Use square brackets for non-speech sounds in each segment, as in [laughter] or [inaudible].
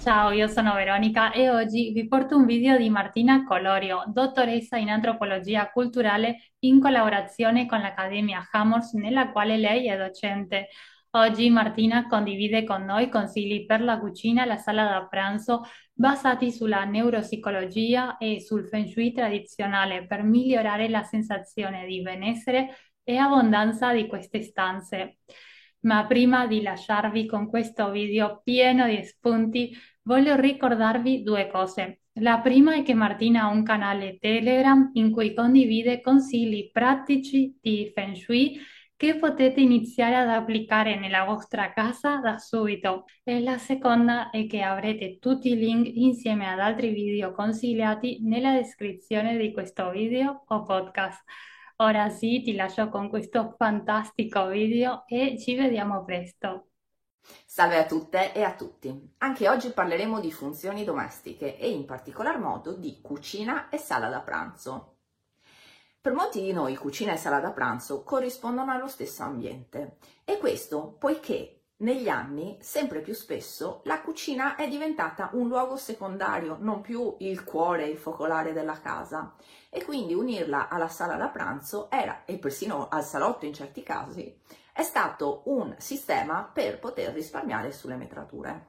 Ciao, io sono Veronica e oggi vi porto un video di Martina Colorio, dottoressa in antropologia culturale in collaborazione con l'Accademia Hammers, nella quale lei è docente. Oggi Martina condivide con noi consigli per la cucina e la sala da pranzo basati sulla neuropsicologia e sul Feng Shui tradizionale per migliorare la sensazione di benessere e abbondanza di queste stanze. Ma prima di lasciarvi con questo video pieno di spunti, voglio ricordarvi due cose. La prima è che Martina ha un canale Telegram in cui condivide consigli pratici di Feng Shui che potete iniziare ad applicare nella vostra casa da subito. E la seconda è che avrete tutti i link insieme ad altri video consigliati nella descrizione di questo video o podcast. Ora sì, ti lascio con questo fantastico video e ci vediamo presto. Salve a tutte e a tutti. Anche oggi parleremo di funzioni domestiche e in particolar modo di cucina e sala da pranzo. Per molti di noi cucina e sala da pranzo corrispondono allo stesso ambiente e questo poiché negli anni, sempre più spesso, la cucina è diventata un luogo secondario, non più il cuore, il focolare della casa. E quindi unirla alla sala da pranzo era, e persino al salotto in certi casi, è stato un sistema per poter risparmiare sulle metrature.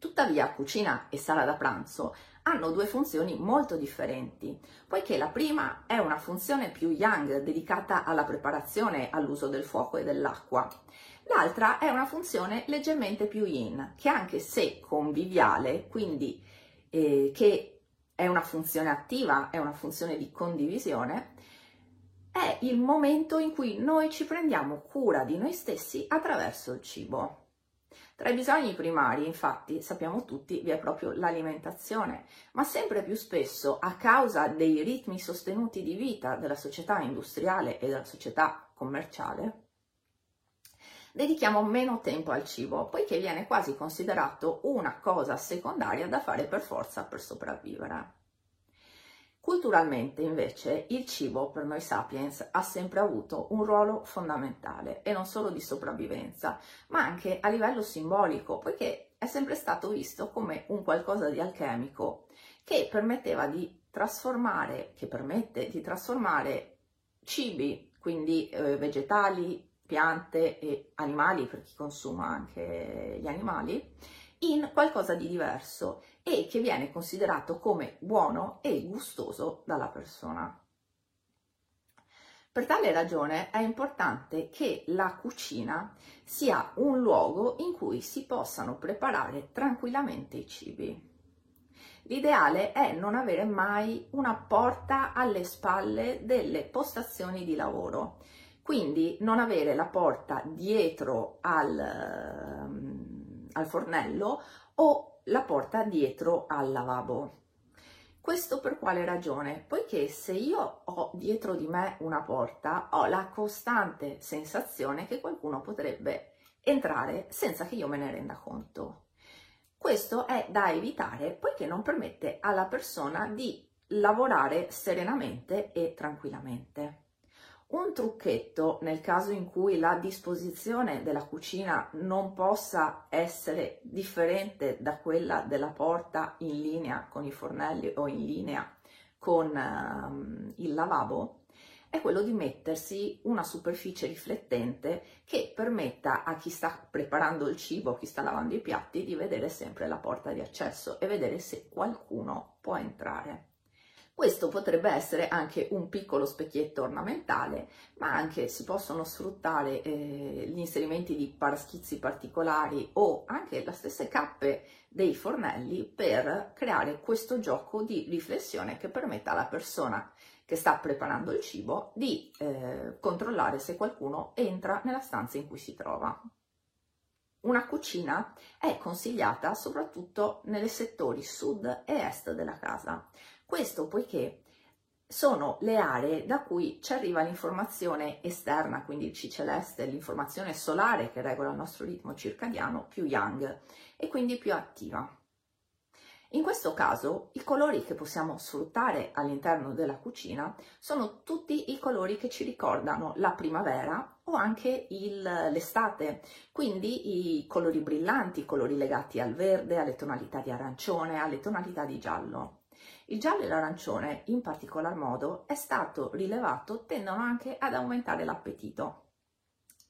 Tuttavia, cucina e sala da pranzo hanno due funzioni molto differenti, poiché la prima è una funzione più yang, dedicata alla preparazione, all'uso del fuoco e dell'acqua, L'altra è una funzione leggermente più yin, che anche se conviviale, quindi eh, che è una funzione attiva, è una funzione di condivisione, è il momento in cui noi ci prendiamo cura di noi stessi attraverso il cibo. Tra i bisogni primari, infatti, sappiamo tutti, vi è proprio l'alimentazione, ma sempre più spesso, a causa dei ritmi sostenuti di vita della società industriale e della società commerciale, dedichiamo meno tempo al cibo, poiché viene quasi considerato una cosa secondaria da fare per forza per sopravvivere. Culturalmente, invece, il cibo per noi sapiens ha sempre avuto un ruolo fondamentale e non solo di sopravvivenza, ma anche a livello simbolico, poiché è sempre stato visto come un qualcosa di alchemico che permetteva di trasformare, che permette di trasformare cibi, quindi eh, vegetali, piante e animali, per chi consuma anche gli animali, in qualcosa di diverso e che viene considerato come buono e gustoso dalla persona. Per tale ragione è importante che la cucina sia un luogo in cui si possano preparare tranquillamente i cibi. L'ideale è non avere mai una porta alle spalle delle postazioni di lavoro quindi non avere la porta dietro al, ehm, al fornello o la porta dietro al lavabo. Questo per quale ragione? Poiché se io ho dietro di me una porta, ho la costante sensazione che qualcuno potrebbe entrare senza che io me ne renda conto. Questo è da evitare poiché non permette alla persona di lavorare serenamente e tranquillamente. Un trucchetto nel caso in cui la disposizione della cucina non possa essere differente da quella della porta in linea con i fornelli o in linea con uh, il lavabo è quello di mettersi una superficie riflettente che permetta a chi sta preparando il cibo, chi sta lavando i piatti, di vedere sempre la porta di accesso e vedere se qualcuno può entrare. Questo potrebbe essere anche un piccolo specchietto ornamentale, ma anche si possono sfruttare eh, gli inserimenti di paraschizzi particolari o anche le stesse cappe dei fornelli per creare questo gioco di riflessione che permetta alla persona che sta preparando il cibo di eh, controllare se qualcuno entra nella stanza in cui si trova. Una cucina è consigliata soprattutto nei settori sud e est della casa, questo poiché sono le aree da cui ci arriva l'informazione esterna, quindi il C celeste, l'informazione solare che regola il nostro ritmo circadiano più yang e quindi più attiva. In questo caso i colori che possiamo sfruttare all'interno della cucina sono tutti i colori che ci ricordano la primavera o anche l'estate, quindi i colori brillanti, i colori legati al verde, alle tonalità di arancione, alle tonalità di giallo. Il giallo e l'arancione, in particolar modo, è stato rilevato, tendono anche ad aumentare l'appetito.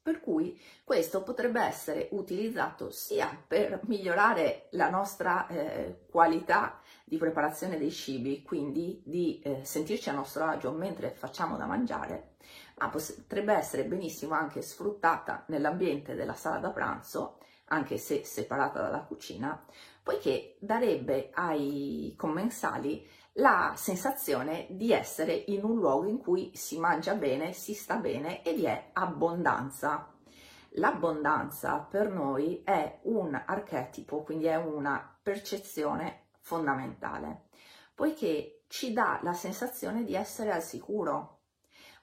Per cui questo potrebbe essere utilizzato sia per migliorare la nostra eh, qualità di preparazione dei cibi, quindi di eh, sentirci a nostro agio mentre facciamo da mangiare, ma potrebbe essere benissimo anche sfruttata nell'ambiente della sala da pranzo, anche se separata dalla cucina, poiché darebbe ai commensali la sensazione di essere in un luogo in cui si mangia bene, si sta bene e vi è abbondanza. L'abbondanza per noi è un archetipo, quindi è una percezione fondamentale, poiché ci dà la sensazione di essere al sicuro.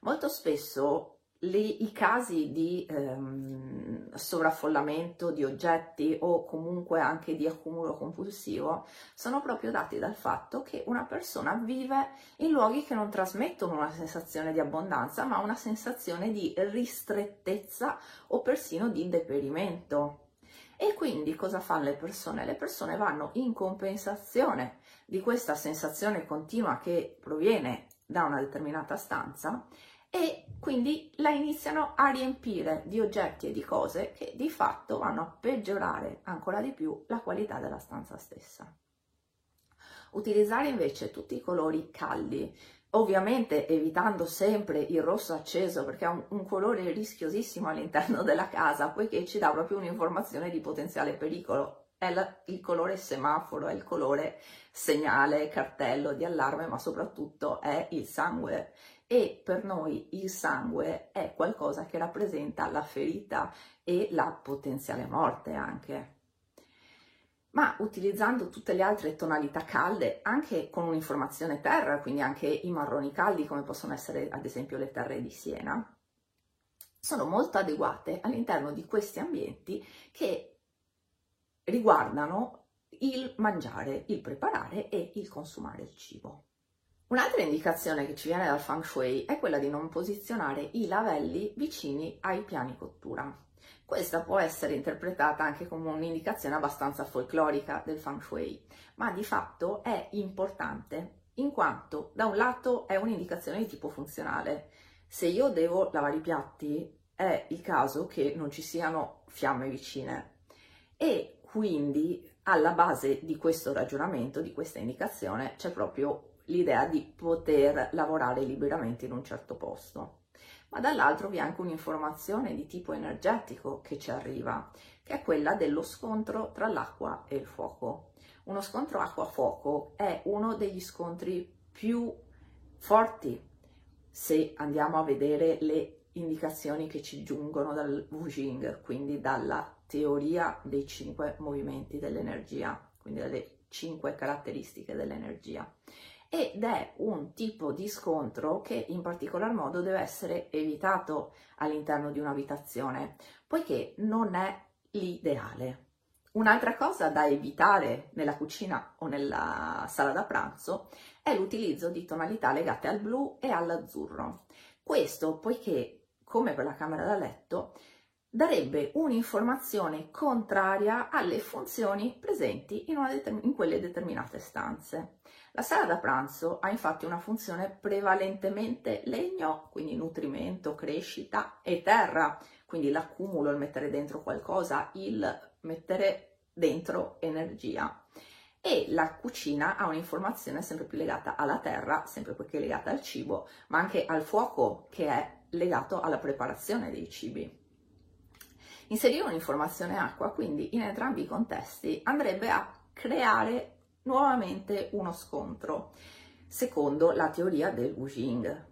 Molto spesso le, i casi di ehm, sovraffollamento di oggetti o comunque anche di accumulo compulsivo sono proprio dati dal fatto che una persona vive in luoghi che non trasmettono una sensazione di abbondanza, ma una sensazione di ristrettezza o persino di deperimento. E quindi cosa fanno le persone? Le persone vanno in compensazione di questa sensazione continua che proviene da una determinata stanza e quindi la iniziano a riempire di oggetti e di cose che di fatto vanno a peggiorare ancora di più la qualità della stanza stessa. Utilizzare invece tutti i colori caldi, ovviamente evitando sempre il rosso acceso perché è un, un colore rischiosissimo all'interno della casa, poiché ci dà proprio un'informazione di potenziale pericolo. È la, il colore semaforo, è il colore segnale, cartello di allarme, ma soprattutto è il sangue e per noi il sangue è qualcosa che rappresenta la ferita e la potenziale morte anche. Ma utilizzando tutte le altre tonalità calde, anche con un'informazione terra, quindi anche i marroni caldi come possono essere ad esempio le terre di Siena, sono molto adeguate all'interno di questi ambienti che riguardano il mangiare, il preparare e il consumare il cibo. Un'altra indicazione che ci viene dal Feng Shui è quella di non posizionare i lavelli vicini ai piani cottura. Questa può essere interpretata anche come un'indicazione abbastanza folclorica del Feng Shui, ma di fatto è importante in quanto da un lato è un'indicazione di tipo funzionale. Se io devo lavare i piatti è il caso che non ci siano fiamme vicine e quindi alla base di questo ragionamento, di questa indicazione, c'è proprio l'idea di poter lavorare liberamente in un certo posto. Ma dall'altro vi è anche un'informazione di tipo energetico che ci arriva, che è quella dello scontro tra l'acqua e il fuoco. Uno scontro acqua-fuoco è uno degli scontri più forti se andiamo a vedere le indicazioni che ci giungono dal Wu Jing, quindi dalla teoria dei cinque movimenti dell'energia, quindi delle cinque caratteristiche dell'energia ed è un tipo di scontro che in particolar modo deve essere evitato all'interno di un'abitazione, poiché non è l'ideale. Un'altra cosa da evitare nella cucina o nella sala da pranzo è l'utilizzo di tonalità legate al blu e all'azzurro. Questo poiché, come per la camera da letto, darebbe un'informazione contraria alle funzioni presenti in, determin- in quelle determinate stanze. La sala da pranzo ha infatti una funzione prevalentemente legno, quindi nutrimento, crescita, e terra, quindi l'accumulo, il mettere dentro qualcosa, il mettere dentro energia. E la cucina ha un'informazione sempre più legata alla terra, sempre perché legata al cibo, ma anche al fuoco che è legato alla preparazione dei cibi. Inserire un'informazione acqua, quindi in entrambi i contesti, andrebbe a creare nuovamente uno scontro, secondo la teoria del Wu Jing.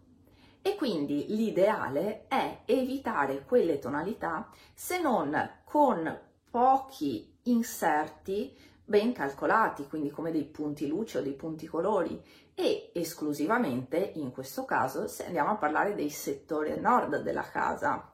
E quindi l'ideale è evitare quelle tonalità se non con pochi inserti ben calcolati, quindi come dei punti luce o dei punti colori e esclusivamente in questo caso se andiamo a parlare dei settori nord della casa.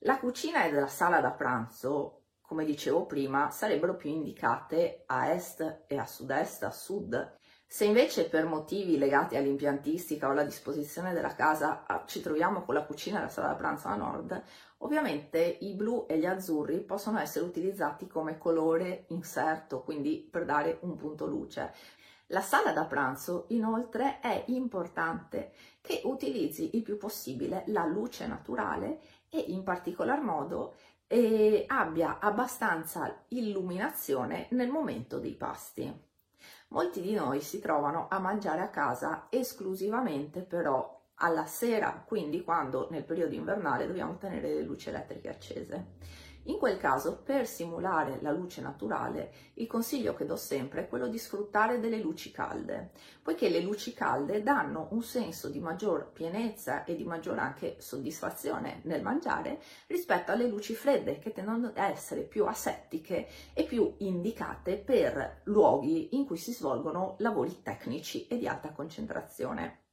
La cucina e la sala da pranzo come dicevo prima, sarebbero più indicate a est e a sud-est, a sud. Se invece per motivi legati all'impiantistica o alla disposizione della casa ah, ci troviamo con la cucina e la sala da pranzo a nord, ovviamente i blu e gli azzurri possono essere utilizzati come colore inserto, quindi per dare un punto luce. La sala da pranzo inoltre è importante che utilizzi il più possibile la luce naturale e in particolar modo e abbia abbastanza illuminazione nel momento dei pasti. Molti di noi si trovano a mangiare a casa esclusivamente però alla sera, quindi quando nel periodo invernale dobbiamo tenere le luci elettriche accese. In quel caso, per simulare la luce naturale, il consiglio che do sempre è quello di sfruttare delle luci calde, poiché le luci calde danno un senso di maggior pienezza e di maggior anche soddisfazione nel mangiare rispetto alle luci fredde che tendono ad essere più asettiche e più indicate per luoghi in cui si svolgono lavori tecnici e di alta concentrazione.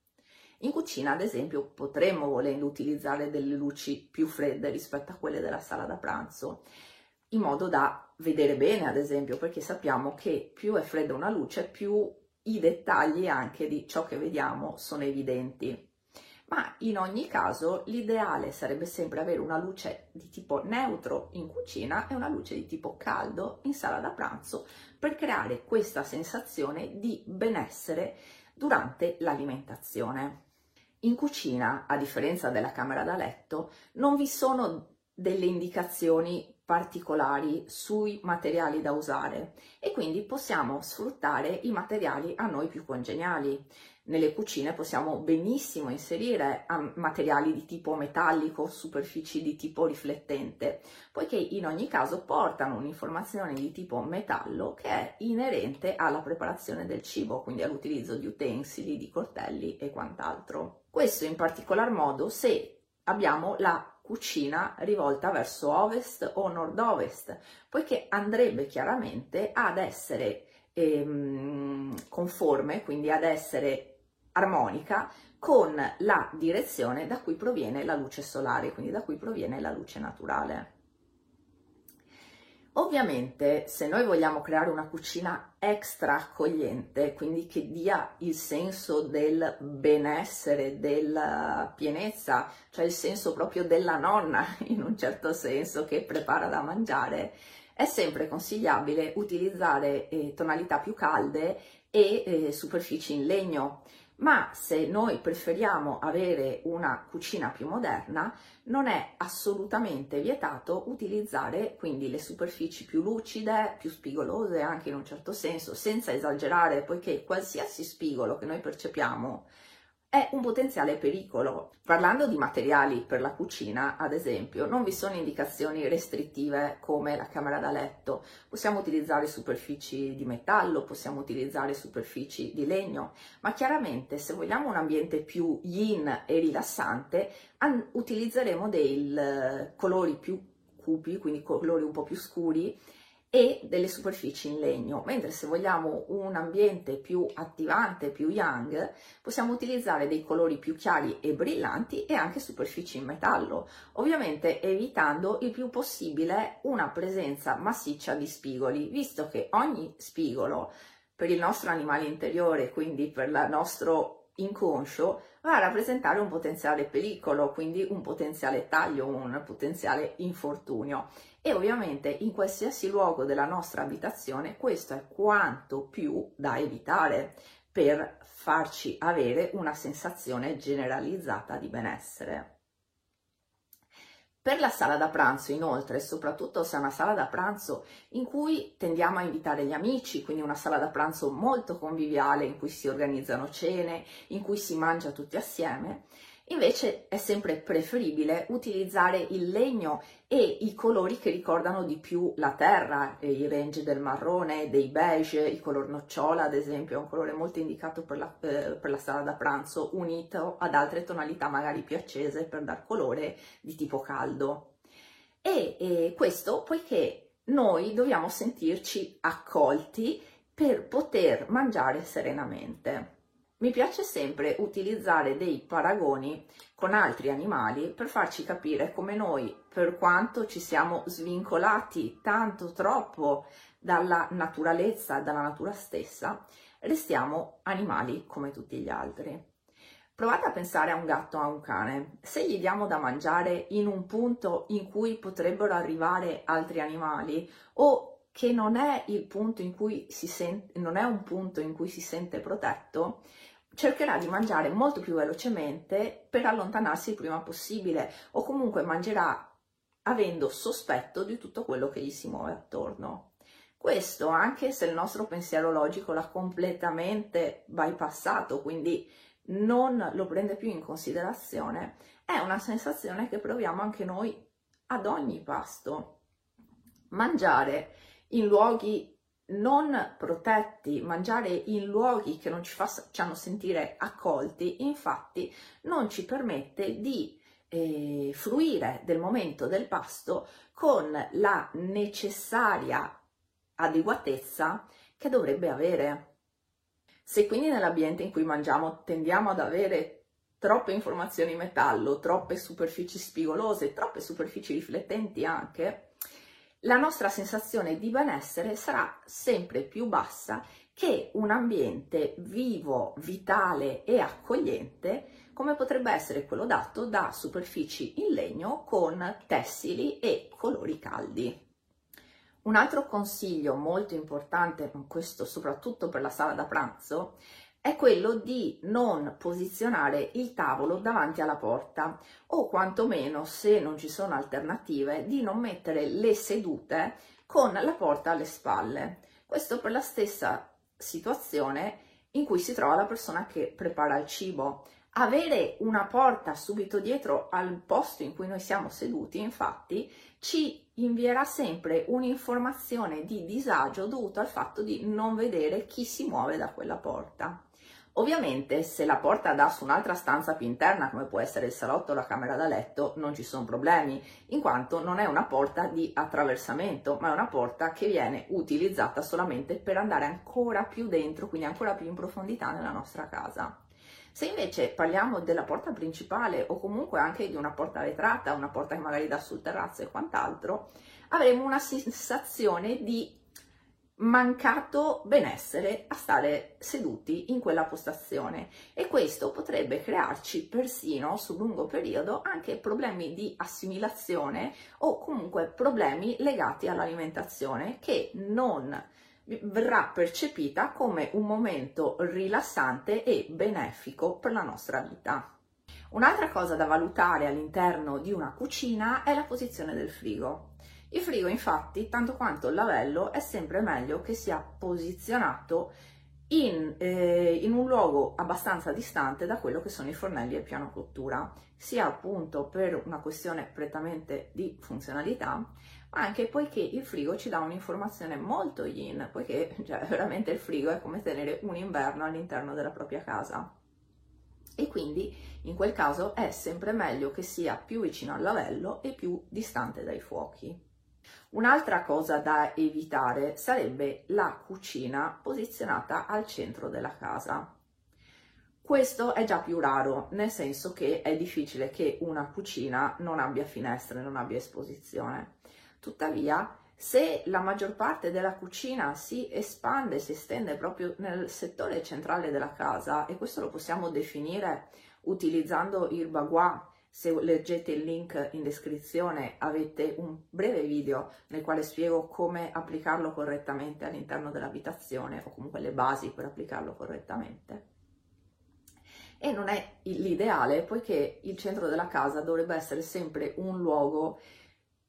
In cucina, ad esempio, potremmo volendo utilizzare delle luci più fredde rispetto a quelle della sala da pranzo, in modo da vedere bene, ad esempio, perché sappiamo che più è fredda una luce, più i dettagli anche di ciò che vediamo sono evidenti. Ma in ogni caso l'ideale sarebbe sempre avere una luce di tipo neutro in cucina e una luce di tipo caldo in sala da pranzo per creare questa sensazione di benessere durante l'alimentazione. In cucina, a differenza della camera da letto, non vi sono delle indicazioni particolari sui materiali da usare e quindi possiamo sfruttare i materiali a noi più congeniali. Nelle cucine possiamo benissimo inserire materiali di tipo metallico, superfici di tipo riflettente, poiché in ogni caso portano un'informazione di tipo metallo che è inerente alla preparazione del cibo, quindi all'utilizzo di utensili, di coltelli e quant'altro. Questo in particolar modo se abbiamo la cucina rivolta verso ovest o nord-ovest, poiché andrebbe chiaramente ad essere ehm, conforme, quindi ad essere armonica con la direzione da cui proviene la luce solare, quindi da cui proviene la luce naturale. Ovviamente se noi vogliamo creare una cucina extra accogliente, quindi che dia il senso del benessere, della pienezza, cioè il senso proprio della nonna [laughs] in un certo senso che prepara da mangiare, è sempre consigliabile utilizzare eh, tonalità più calde e eh, superfici in legno ma se noi preferiamo avere una cucina più moderna, non è assolutamente vietato utilizzare quindi le superfici più lucide, più spigolose anche in un certo senso, senza esagerare, poiché qualsiasi spigolo che noi percepiamo è un potenziale pericolo. Parlando di materiali per la cucina, ad esempio, non vi sono indicazioni restrittive come la camera da letto. Possiamo utilizzare superfici di metallo, possiamo utilizzare superfici di legno, ma chiaramente se vogliamo un ambiente più yin e rilassante, utilizzeremo dei colori più cupi, quindi colori un po' più scuri e delle superfici in legno, mentre se vogliamo un ambiente più attivante, più young, possiamo utilizzare dei colori più chiari e brillanti e anche superfici in metallo, ovviamente evitando il più possibile una presenza massiccia di spigoli, visto che ogni spigolo per il nostro animale interiore, quindi per il nostro inconscio, va a rappresentare un potenziale pericolo, quindi un potenziale taglio, un potenziale infortunio e ovviamente in qualsiasi luogo della nostra abitazione questo è quanto più da evitare per farci avere una sensazione generalizzata di benessere. Per la sala da pranzo, inoltre, soprattutto se è una sala da pranzo in cui tendiamo a invitare gli amici, quindi una sala da pranzo molto conviviale in cui si organizzano cene, in cui si mangia tutti assieme, Invece è sempre preferibile utilizzare il legno e i colori che ricordano di più la terra, i range del marrone, dei beige, il color nocciola ad esempio è un colore molto indicato per la, eh, per la sala da pranzo, unito ad altre tonalità magari più accese per dar colore di tipo caldo. E, e questo poiché noi dobbiamo sentirci accolti per poter mangiare serenamente. Mi piace sempre utilizzare dei paragoni con altri animali per farci capire come noi, per quanto ci siamo svincolati tanto troppo dalla naturalezza, dalla natura stessa, restiamo animali come tutti gli altri. Provate a pensare a un gatto o a un cane. Se gli diamo da mangiare in un punto in cui potrebbero arrivare altri animali o che non è il punto in cui si sente, non è un punto in cui si sente protetto, cercherà di mangiare molto più velocemente per allontanarsi il prima possibile o comunque mangerà avendo sospetto di tutto quello che gli si muove attorno. Questo anche se il nostro pensiero logico l'ha completamente bypassato, quindi non lo prende più in considerazione, è una sensazione che proviamo anche noi ad ogni pasto. Mangiare in luoghi non protetti, mangiare in luoghi che non ci facciano sentire accolti, infatti non ci permette di eh, fruire del momento del pasto con la necessaria adeguatezza che dovrebbe avere. Se quindi nell'ambiente in cui mangiamo tendiamo ad avere troppe informazioni in metallo, troppe superfici spigolose, troppe superfici riflettenti anche, la nostra sensazione di benessere sarà sempre più bassa che un ambiente vivo, vitale e accogliente come potrebbe essere quello dato da superfici in legno con tessili e colori caldi. Un altro consiglio molto importante, questo soprattutto per la sala da pranzo, è quello di non posizionare il tavolo davanti alla porta o quantomeno, se non ci sono alternative, di non mettere le sedute con la porta alle spalle. Questo per la stessa situazione in cui si trova la persona che prepara il cibo. Avere una porta subito dietro al posto in cui noi siamo seduti, infatti, ci invierà sempre un'informazione di disagio dovuto al fatto di non vedere chi si muove da quella porta. Ovviamente se la porta dà su un'altra stanza più interna, come può essere il salotto o la camera da letto, non ci sono problemi, in quanto non è una porta di attraversamento, ma è una porta che viene utilizzata solamente per andare ancora più dentro, quindi ancora più in profondità nella nostra casa. Se invece parliamo della porta principale o comunque anche di una porta vetrata, una porta che magari dà sul terrazzo e quant'altro, avremo una sensazione di mancato benessere a stare seduti in quella postazione e questo potrebbe crearci persino sul lungo periodo anche problemi di assimilazione o comunque problemi legati all'alimentazione che non verrà percepita come un momento rilassante e benefico per la nostra vita. Un'altra cosa da valutare all'interno di una cucina è la posizione del frigo. Il frigo infatti, tanto quanto il lavello, è sempre meglio che sia posizionato in, eh, in, un luogo abbastanza distante da quello che sono i fornelli e piano cottura, sia appunto per una questione prettamente di funzionalità, ma anche poiché il frigo ci dà un'informazione molto yin, poiché cioè, veramente il frigo è come tenere un inverno all'interno della propria casa. E quindi in quel caso è sempre meglio che sia più vicino al lavello e più distante dai fuochi. Un'altra cosa da evitare sarebbe la cucina posizionata al centro della casa. Questo è già più raro, nel senso che è difficile che una cucina non abbia finestre, non abbia esposizione. Tuttavia, se la maggior parte della cucina si espande, si estende proprio nel settore centrale della casa, e questo lo possiamo definire utilizzando il bagua se leggete il link in descrizione avete un breve video nel quale spiego come applicarlo correttamente all'interno dell'abitazione o comunque le basi per applicarlo correttamente. E non è l'ideale poiché il centro della casa dovrebbe essere sempre un luogo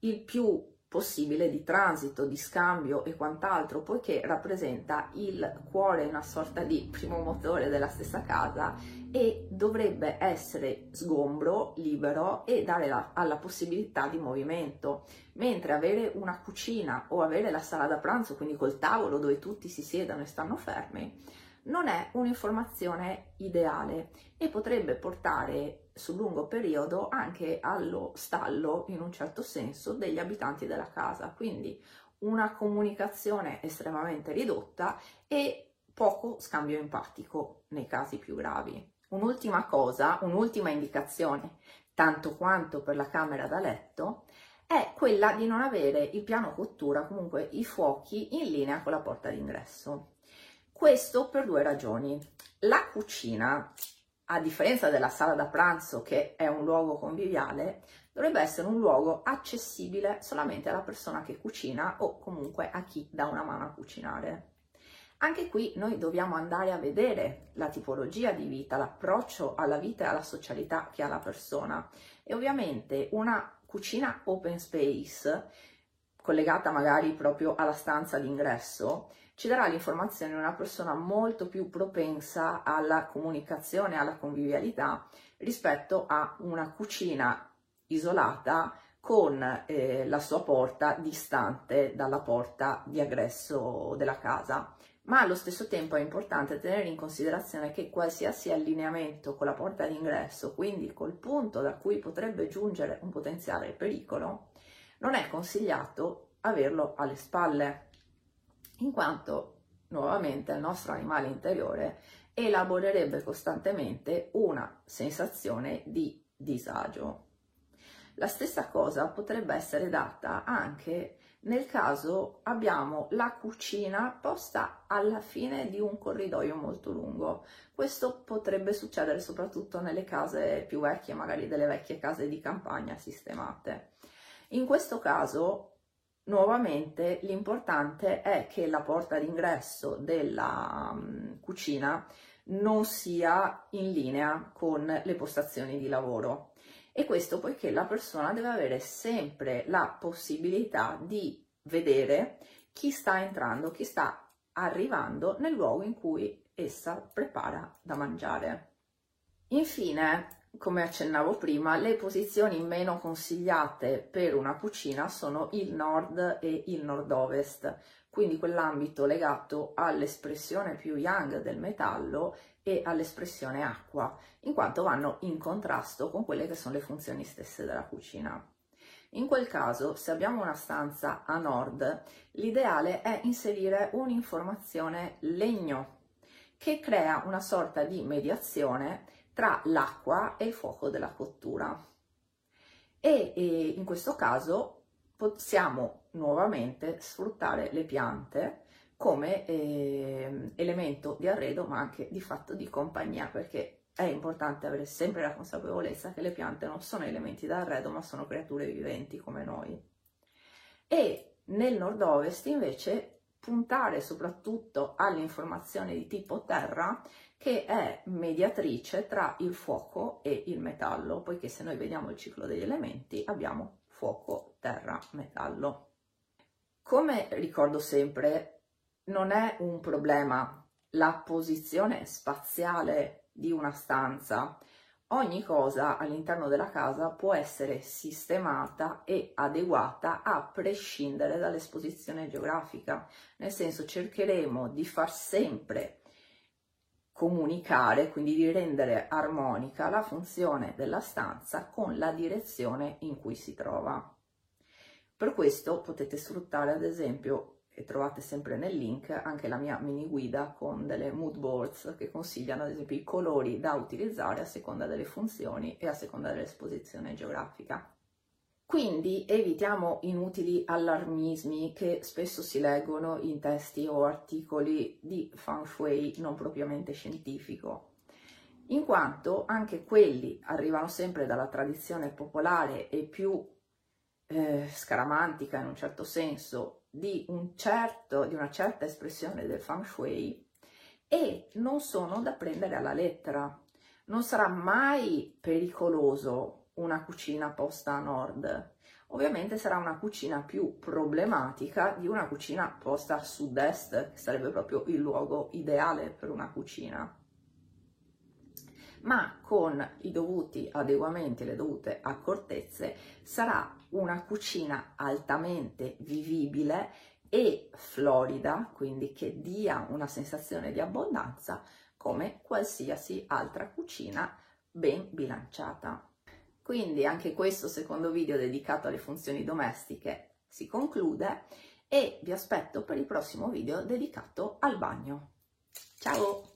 il più possibile di transito, di scambio e quant'altro, poiché rappresenta il cuore, una sorta di primo motore della stessa casa e dovrebbe essere sgombro, libero e dare la, alla possibilità di movimento, mentre avere una cucina o avere la sala da pranzo, quindi col tavolo dove tutti si siedano e stanno fermi, non è un'informazione ideale e potrebbe portare sul lungo periodo anche allo stallo, in un certo senso, degli abitanti della casa. Quindi una comunicazione estremamente ridotta e poco scambio empatico nei casi più gravi. Un'ultima cosa, un'ultima indicazione, tanto quanto per la camera da letto, è quella di non avere il piano cottura, comunque i fuochi, in linea con la porta d'ingresso. Questo per due ragioni. La cucina, a differenza della sala da pranzo, che è un luogo conviviale, dovrebbe essere un luogo accessibile solamente alla persona che cucina o comunque a chi dà una mano a cucinare. Anche qui noi dobbiamo andare a vedere la tipologia di vita, l'approccio alla vita e alla socialità che ha la persona e ovviamente una cucina open space collegata magari proprio alla stanza d'ingresso ci darà l'informazione di una persona molto più propensa alla comunicazione, alla convivialità rispetto a una cucina isolata con eh, la sua porta distante dalla porta di aggresso della casa. Ma allo stesso tempo è importante tenere in considerazione che qualsiasi allineamento con la porta d'ingresso, quindi col punto da cui potrebbe giungere un potenziale pericolo, non è consigliato averlo alle spalle, in quanto nuovamente il nostro animale interiore elaborerebbe costantemente una sensazione di disagio. La stessa cosa potrebbe essere data anche nel caso abbiamo la cucina posta alla fine di un corridoio molto lungo. Questo potrebbe succedere soprattutto nelle case più vecchie, magari delle vecchie case di campagna sistemate. In questo caso nuovamente l'importante è che la porta d'ingresso della um, cucina non sia in linea con le postazioni di lavoro e questo poiché la persona deve avere sempre la possibilità di vedere chi sta entrando, chi sta arrivando nel luogo in cui essa prepara da mangiare. Infine, come accennavo prima, le posizioni meno consigliate per una cucina sono il nord e il nord-ovest, quindi quell'ambito legato all'espressione più yang del metallo e all'espressione acqua, in quanto vanno in contrasto con quelle che sono le funzioni stesse della cucina. In quel caso, se abbiamo una stanza a nord, l'ideale è inserire un'informazione legno che crea una sorta di mediazione tra l'acqua e il fuoco della cottura. E, e in questo caso possiamo nuovamente sfruttare le piante come eh, elemento di arredo ma anche di fatto di compagnia perché è importante avere sempre la consapevolezza che le piante non sono elementi d'arredo ma sono creature viventi come noi. E nel nord-ovest invece puntare soprattutto all'informazione di tipo terra che è mediatrice tra il fuoco e il metallo, poiché se noi vediamo il ciclo degli elementi abbiamo fuoco, terra, metallo. Come ricordo sempre, non è un problema la posizione spaziale di una stanza. Ogni cosa all'interno della casa può essere sistemata e adeguata a prescindere dall'esposizione geografica, nel senso cercheremo di far sempre comunicare, quindi di rendere armonica la funzione della stanza con la direzione in cui si trova. Per questo potete sfruttare ad esempio, e trovate sempre nel link, anche la mia mini guida con delle mood boards che consigliano ad esempio i colori da utilizzare a seconda delle funzioni e a seconda dell'esposizione geografica. Quindi evitiamo inutili allarmismi che spesso si leggono in testi o articoli di feng shui non propriamente scientifico, in quanto anche quelli arrivano sempre dalla tradizione popolare e più eh, scaramantica in un certo senso di, un certo, di una certa espressione del feng shui e non sono da prendere alla lettera. Non sarà mai pericoloso una cucina posta a nord. Ovviamente sarà una cucina più problematica di una cucina posta a sud-est, che sarebbe proprio il luogo ideale per una cucina. Ma con i dovuti adeguamenti e le dovute accortezze sarà una cucina altamente vivibile e florida, quindi che dia una sensazione di abbondanza come qualsiasi altra cucina ben bilanciata. Quindi anche questo secondo video dedicato alle funzioni domestiche si conclude e vi aspetto per il prossimo video dedicato al bagno. Ciao!